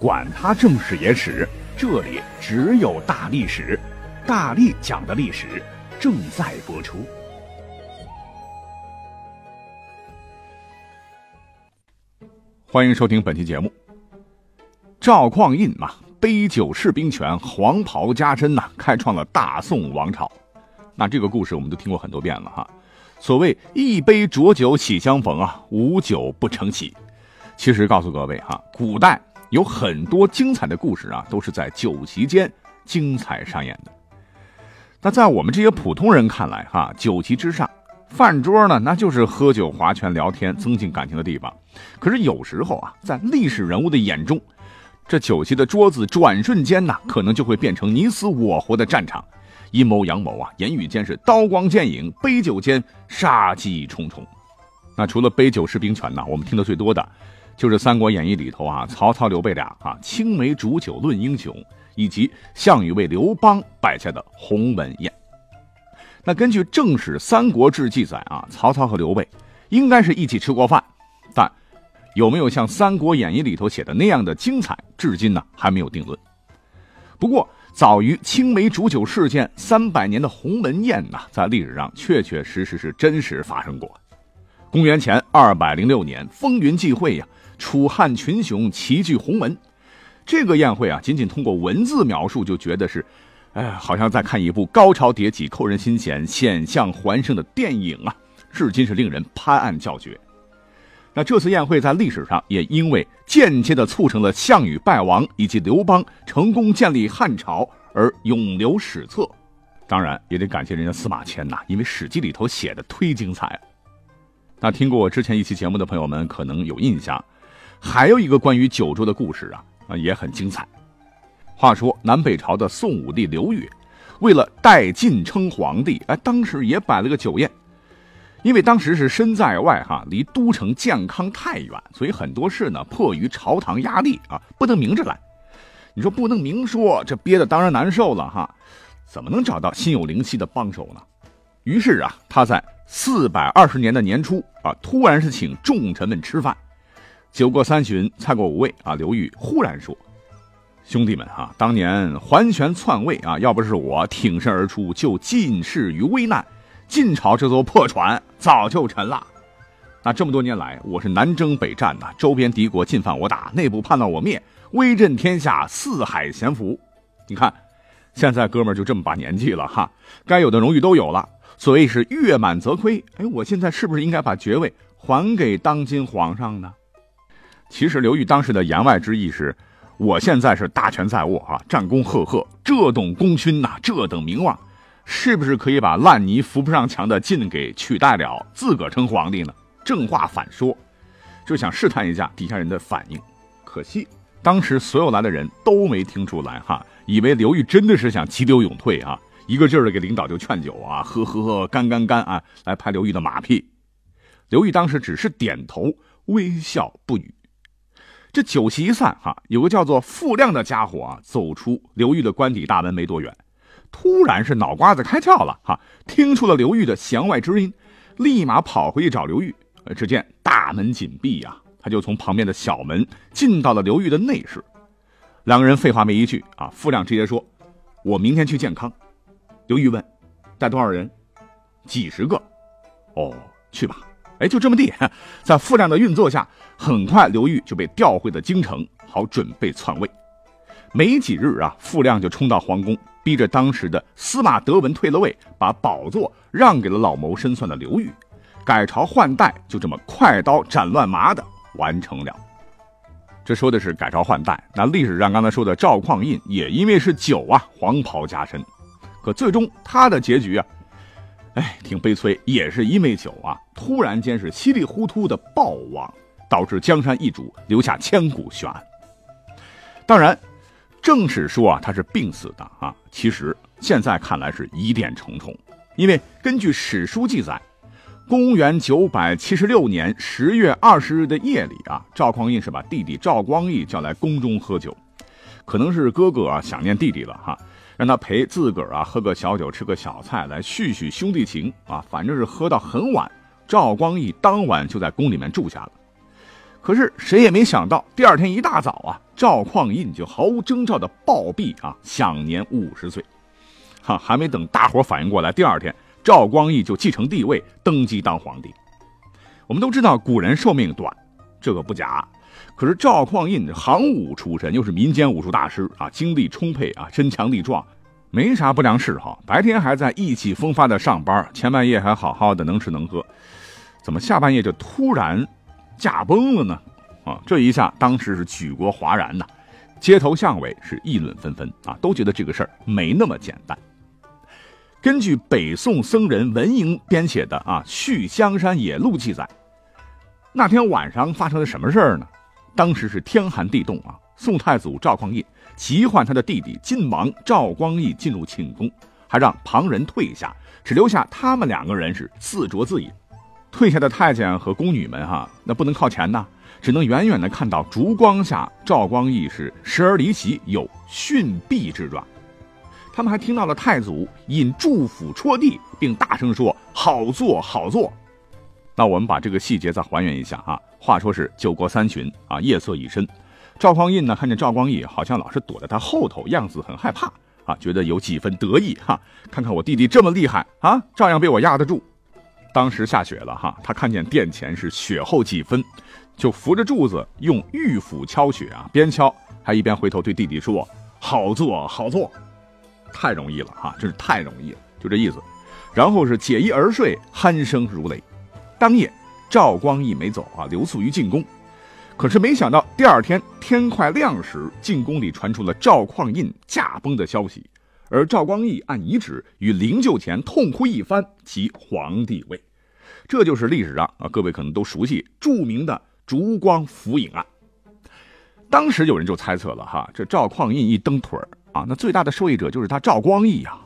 管他正史野史。这里只有大历史，大力讲的历史正在播出。欢迎收听本期节目。赵匡胤嘛，杯酒释兵权，黄袍加身呐，开创了大宋王朝。那这个故事我们都听过很多遍了哈。所谓一杯浊酒喜相逢啊，无酒不成喜。其实告诉各位哈，古代。有很多精彩的故事啊，都是在酒席间精彩上演的。那在我们这些普通人看来，哈，酒席之上，饭桌呢，那就是喝酒、划拳、聊天、增进感情的地方。可是有时候啊，在历史人物的眼中，这酒席的桌子转瞬间呢，可能就会变成你死我活的战场，阴谋阳谋啊，言语间是刀光剑影，杯酒间杀机重重。那除了杯酒释兵权呢，我们听得最多的。就是《三国演义》里头啊，曹操、刘备俩啊青梅煮酒论英雄，以及项羽为刘邦摆下的鸿门宴。那根据正史《三国志》记载啊，曹操和刘备应该是一起吃过饭，但有没有像《三国演义》里头写的那样的精彩，至今呢还没有定论。不过，早于青梅煮酒事件三百年的鸿门宴呢，在历史上确确实实是真实发生过。公元前二百零六年，风云际会呀。楚汉群雄齐聚鸿门，这个宴会啊，仅仅通过文字描述就觉得是，哎，好像在看一部高潮迭起、扣人心弦、险象环生的电影啊，至今是令人拍案叫绝。那这次宴会在历史上也因为间接的促成了项羽败亡以及刘邦成功建立汉朝而永留史册。当然，也得感谢人家司马迁呐，因为《史记》里头写的忒精彩。那听过我之前一期节目的朋友们可能有印象。还有一个关于酒桌的故事啊，啊也很精彩。话说南北朝的宋武帝刘裕，为了代晋称皇帝，哎，当时也摆了个酒宴。因为当时是身在外哈，离都城健康太远，所以很多事呢，迫于朝堂压力啊，不能明着来。你说不能明说，这憋的当然难受了哈。怎么能找到心有灵犀的帮手呢？于是啊，他在四百二十年的年初啊，突然是请众臣们吃饭。酒过三巡，菜过五味啊！刘裕忽然说：“兄弟们啊，当年桓玄篡位啊，要不是我挺身而出救晋氏于危难，晋朝这艘破船早就沉了。那这么多年来，我是南征北战呐，周边敌国进犯我打，内部叛乱我灭，威震天下，四海咸服。你看，现在哥们就这么把年纪了哈，该有的荣誉都有了。所谓是月满则亏，哎，我现在是不是应该把爵位还给当今皇上呢？”其实刘裕当时的言外之意是，我现在是大权在握啊，战功赫赫，这等功勋呐，这等名望，是不是可以把烂泥扶不上墙的晋给取代了，自个儿称皇帝呢？正话反说，就想试探一下底下人的反应。可惜当时所有来的人都没听出来哈，以为刘裕真的是想急流勇退啊，一个劲儿的给领导就劝酒啊，喝喝干干干啊，来拍刘裕的马屁。刘裕当时只是点头微笑不语。这酒席一散，哈，有个叫做傅亮的家伙啊，走出刘裕的官邸大门没多远，突然是脑瓜子开窍了，哈，听出了刘裕的弦外之音，立马跑回去找刘裕。只见大门紧闭呀，他就从旁边的小门进到了刘裕的内室。两个人废话没一句啊，傅亮直接说：“我明天去健康。”刘裕问：“带多少人？”“几十个。”“哦，去吧。”哎，就这么地，在傅亮的运作下，很快刘裕就被调回了京城，好准备篡位。没几日啊，傅亮就冲到皇宫，逼着当时的司马德文退了位，把宝座让给了老谋深算的刘裕，改朝换代就这么快刀斩乱麻的完成了。这说的是改朝换代，那历史上刚才说的赵匡胤也因为是酒啊，黄袍加身，可最终他的结局啊。哎，挺悲催，也是因为酒啊，突然间是稀里糊涂的暴亡，导致江山易主，留下千古悬案。当然，正史说啊他是病死的啊，其实现在看来是疑点重重，因为根据史书记载，公元九百七十六年十月二十日的夜里啊，赵匡胤是把弟弟赵光义叫来宫中喝酒，可能是哥哥啊想念弟弟了哈，让他陪自个儿啊喝个小酒，吃个小菜来叙叙兄弟情啊，反正是喝到很晚。赵光义当晚就在宫里面住下了。可是谁也没想到，第二天一大早啊，赵匡胤就毫无征兆的暴毙啊，享年五十岁。哈，还没等大伙反应过来，第二天赵光义就继承帝位，登基当皇帝。我们都知道古人寿命短，这个不假。可是赵匡胤行武出身，又是民间武术大师啊，精力充沛啊，身强力壮，没啥不良嗜好。白天还在意气风发的上班，前半夜还好好的能吃能喝，怎么下半夜就突然？驾崩了呢，啊，这一下当时是举国哗然呐，街头巷尾是议论纷纷啊，都觉得这个事儿没那么简单。根据北宋僧人文莹编写的啊《续香山野录》记载，那天晚上发生了什么事儿呢？当时是天寒地冻啊，宋太祖赵匡胤急唤他的弟弟晋王赵光义进入寝宫，还让旁人退下，只留下他们两个人是自酌自饮。退下的太监和宫女们，哈，那不能靠前呐，只能远远的看到烛光下赵光义是时而离席，有逊毙之状。他们还听到了太祖引祝府戳地，并大声说：“好坐，好坐。”那我们把这个细节再还原一下啊。话说是酒过三巡啊，夜色已深，赵匡胤呢看见赵光义好像老是躲在他后头，样子很害怕啊，觉得有几分得意哈。看看我弟弟这么厉害啊，照样被我压得住。当时下雪了哈，他看见殿前是雪厚几分，就扶着柱子用玉斧敲雪啊，边敲还一边回头对弟弟说：“好做好做，太容易了哈，真是太容易了，就这意思。”然后是解衣而睡，鼾声如雷。当夜赵光义没走啊，留宿于进宫。可是没想到第二天天快亮时，进宫里传出了赵匡胤驾崩的消息。而赵光义按遗旨于灵柩前痛哭一番，即皇帝位。这就是历史上啊，各位可能都熟悉著名的烛光浮影案。当时有人就猜测了哈，这赵匡胤一蹬腿儿啊，那最大的受益者就是他赵光义呀，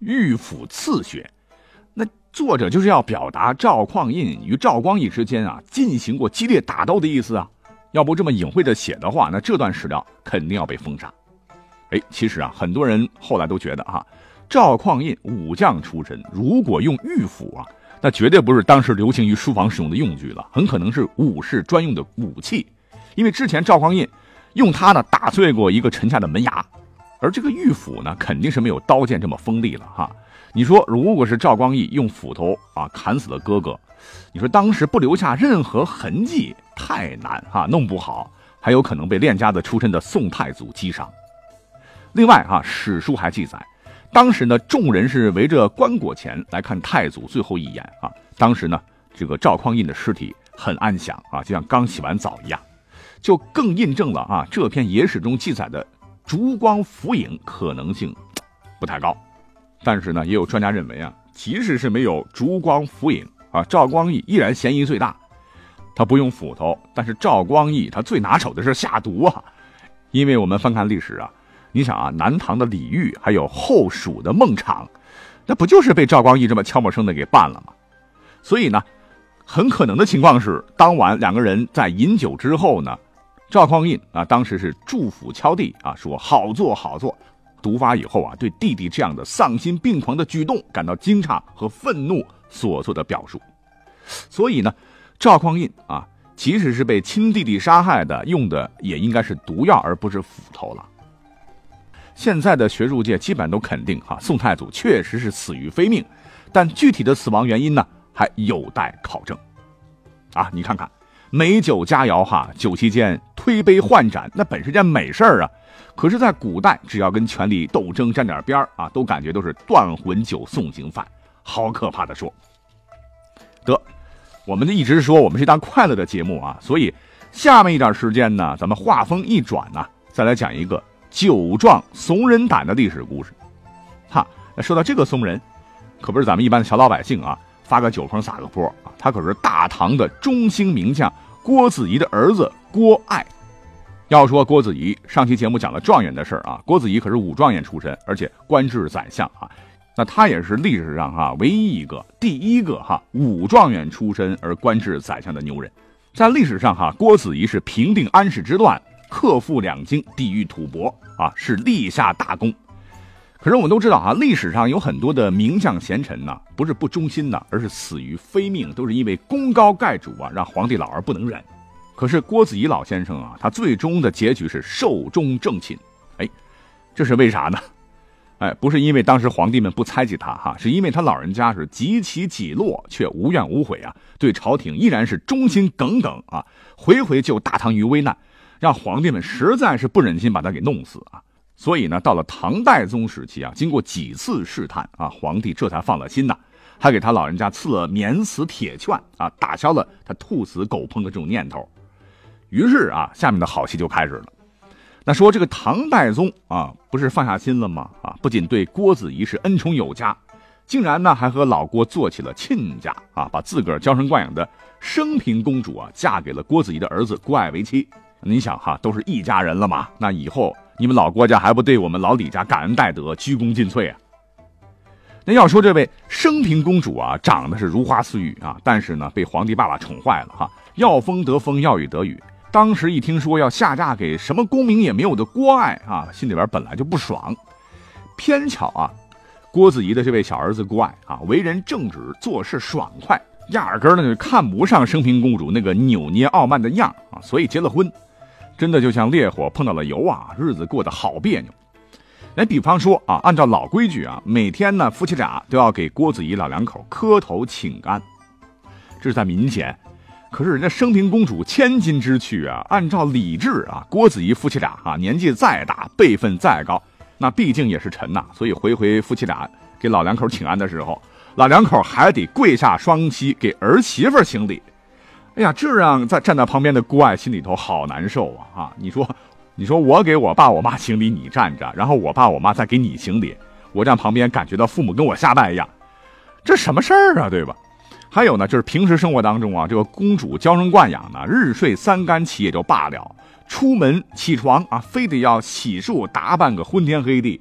御府刺血。作者就是要表达赵匡胤与赵光义之间啊进行过激烈打斗的意思啊。要不这么隐晦的写的话，那这段史料肯定要被封杀。哎，其实啊，很多人后来都觉得啊，赵匡胤武将出身，如果用玉斧啊，那绝对不是当时流行于书房使用的用具了，很可能是武士专用的武器。因为之前赵匡胤用它呢打碎过一个臣下的门牙，而这个玉斧呢，肯定是没有刀剑这么锋利了哈。你说，如果是赵光义用斧头啊砍死了哥哥，你说当时不留下任何痕迹，太难哈，弄不好还有可能被练家子出身的宋太祖击伤。另外啊，史书还记载，当时呢，众人是围着棺椁前来看太祖最后一眼啊。当时呢，这个赵匡胤的尸体很安详啊，就像刚洗完澡一样，就更印证了啊这篇野史中记载的烛光浮影可能性不太高。但是呢，也有专家认为啊，即使是没有烛光浮影啊，赵光义依然嫌疑最大。他不用斧头，但是赵光义他最拿手的是下毒啊，因为我们翻看历史啊。你想啊，南唐的李煜，还有后蜀的孟昶，那不就是被赵光义这么悄没声的给办了吗？所以呢，很可能的情况是，当晚两个人在饮酒之后呢，赵匡胤啊，当时是祝福敲地啊，说好做好做。毒发以后啊，对弟弟这样的丧心病狂的举动感到惊诧和愤怒所做的表述。所以呢，赵匡胤啊，即使是被亲弟弟杀害的，用的也应该是毒药，而不是斧头了。现在的学术界基本都肯定，哈，宋太祖确实是死于非命，但具体的死亡原因呢，还有待考证。啊，你看看，美酒佳肴，哈，酒席间推杯换盏，那本是件美事儿啊。可是，在古代，只要跟权力斗争沾点边啊，都感觉都是断魂酒送行饭，好可怕的说。得，我们一直说我们是一档快乐的节目啊，所以下面一点时间呢，咱们话锋一转呢，再来讲一个。酒壮怂人胆的历史故事，哈，那说到这个怂人，可不是咱们一般的小老百姓啊，发个酒疯撒个泼啊，他可是大唐的中兴名将郭子仪的儿子郭爱。要说郭子仪，上期节目讲了状元的事儿啊，郭子仪可是武状元出身，而且官至宰相啊。那他也是历史上哈唯一一个第一个哈武状元出身而官至宰相的牛人。在历史上哈，郭子仪是平定安史之乱，克复两京，抵御吐蕃啊，是立下大功。可是我们都知道啊，历史上有很多的名将贤臣呢，不是不忠心的，而是死于非命，都是因为功高盖主啊，让皇帝老儿不能忍。可是郭子仪老先生啊，他最终的结局是寿终正寝。哎，这是为啥呢？哎，不是因为当时皇帝们不猜忌他哈，是因为他老人家是极其己落却无怨无悔啊，对朝廷依然是忠心耿耿啊，回回救大唐于危难，让皇帝们实在是不忍心把他给弄死啊。所以呢，到了唐代宗时期啊，经过几次试探啊，皇帝这才放了心呐，还给他老人家赐了免死铁券啊，打消了他兔死狗烹的这种念头。于是啊，下面的好戏就开始了。那说这个唐代宗啊，不是放下心了吗？啊，不仅对郭子仪是恩宠有加，竟然呢还和老郭做起了亲家啊，把自个儿娇生惯养的升平公主啊嫁给了郭子仪的儿子郭爱为妻。你想哈，都是一家人了嘛，那以后你们老郭家还不对我们老李家感恩戴德、鞠躬尽瘁啊？那要说这位升平公主啊，长得是如花似玉啊，但是呢被皇帝爸爸宠坏了哈，要风得风，要雨得雨。当时一听说要下嫁给什么功名也没有的郭爱啊，心里边本来就不爽。偏巧啊，郭子仪的这位小儿子郭爱啊，为人正直，做事爽快，压根呢就看不上升平公主那个扭捏傲慢的样啊，所以结了婚，真的就像烈火碰到了油啊，日子过得好别扭。那，比方说啊，按照老规矩啊，每天呢夫妻俩都要给郭子仪老两口磕头请安，这是在民间。可是人家升平公主千金之躯啊，按照礼制啊，郭子仪夫妻俩啊，年纪再大，辈分再高，那毕竟也是臣呐，所以回回夫妻俩给老两口请安的时候，老两口还得跪下双膝给儿媳妇行礼。哎呀，这让在站在旁边的郭爱心里头好难受啊！啊，你说，你说我给我爸我妈行礼，你站着，然后我爸我妈再给你行礼，我站旁边感觉到父母跟我下拜一样，这什么事儿啊，对吧？还有呢，就是平时生活当中啊，这个公主娇生惯养呢，日睡三竿起也就罢了，出门起床啊，非得要洗漱打扮个昏天黑地，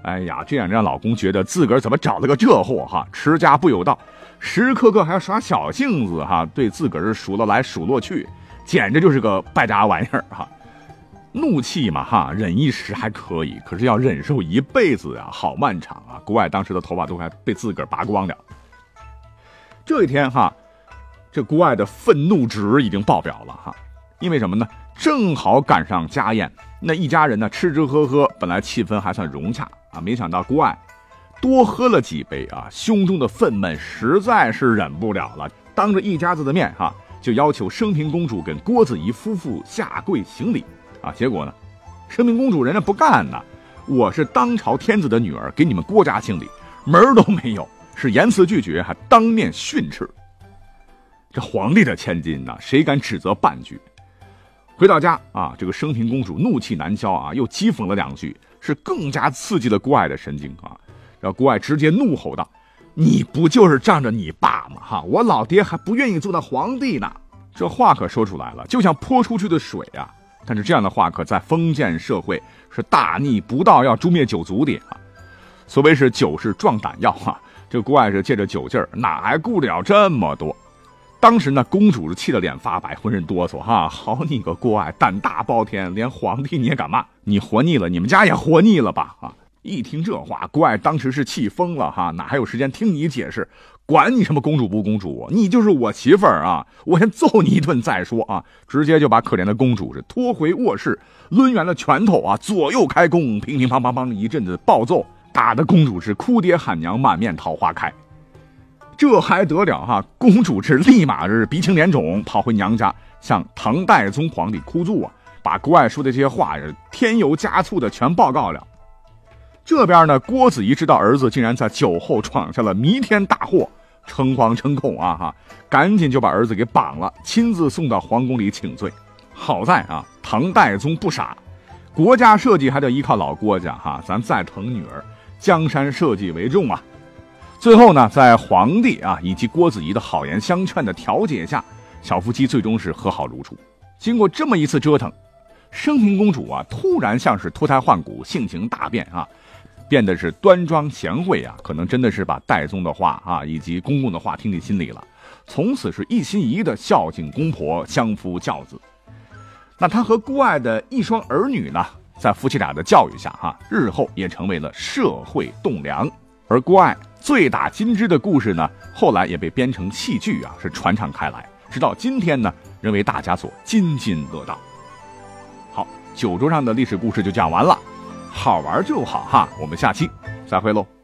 哎呀，这样让老公觉得自个儿怎么找了个这货哈，持家不有道，时时刻刻还要耍小性子哈，对自个儿数落来数落去，简直就是个败家玩意儿哈。怒气嘛哈，忍一时还可以，可是要忍受一辈子呀，好漫长啊。国外当时的头发都快被自个儿拔光了。这一天哈，这郭爱的愤怒值已经爆表了哈，因为什么呢？正好赶上家宴，那一家人呢吃吃喝喝，本来气氛还算融洽啊，没想到郭爱多喝了几杯啊，胸中的愤懑实在是忍不了了，当着一家子的面哈，就要求升平公主跟郭子仪夫妇下跪行礼啊。结果呢，升平公主人家不干呐，我是当朝天子的女儿，给你们郭家行礼，门儿都没有。是严词拒绝，还当面训斥。这皇帝的千金呐，谁敢指责半句？回到家啊，这个升平公主怒气难消啊，又讥讽了两句，是更加刺激了郭爱的神经啊。然后郭爱直接怒吼道：“你不就是仗着你爸吗？哈，我老爹还不愿意做那皇帝呢。”这话可说出来了，就像泼出去的水啊。但是这样的话，可在封建社会是大逆不道，要诛灭九族的啊。所谓是酒是壮胆药啊。这郭爱是借着酒劲儿，哪还顾得了这么多？当时呢，公主是气得脸发白，浑身哆嗦。哈，好你个郭爱，胆大包天，连皇帝你也敢骂？你活腻了，你们家也活腻了吧？啊！一听这话，郭爱当时是气疯了。哈，哪还有时间听你解释？管你什么公主不公主，你就是我媳妇儿啊！我先揍你一顿再说啊！直接就把可怜的公主是拖回卧室，抡圆了拳头啊，左右开弓，乒乒乓乓乓一阵子暴揍。打的公主是哭爹喊娘，满面桃花开，这还得了哈？公主是立马是鼻青脸肿，跑回娘家向唐代宗皇帝哭诉啊，把郭爱说的这些话是添油加醋的全报告了。这边呢，郭子仪知道儿子竟然在酒后闯下了弥天大祸，诚惶诚恐啊哈，赶紧就把儿子给绑了，亲自送到皇宫里请罪。好在啊，唐代宗不傻，国家设计还得依靠老郭家哈，咱再疼女儿。江山社稷为重啊！最后呢，在皇帝啊以及郭子仪的好言相劝的调解下，小夫妻最终是和好如初。经过这么一次折腾，升平公主啊，突然像是脱胎换骨，性情大变啊，变得是端庄贤惠啊，可能真的是把戴宗的话啊以及公公的话听进心里了，从此是一心一意的孝敬公婆，相夫教子。那他和孤爱的一双儿女呢，在夫妻俩的教育下哈，日后也成为了社会栋梁。而郭爱醉打金枝的故事呢，后来也被编成戏剧啊，是传唱开来，直到今天呢，仍为大家所津津乐道。好，酒桌上的历史故事就讲完了，好玩就好哈，我们下期再会喽。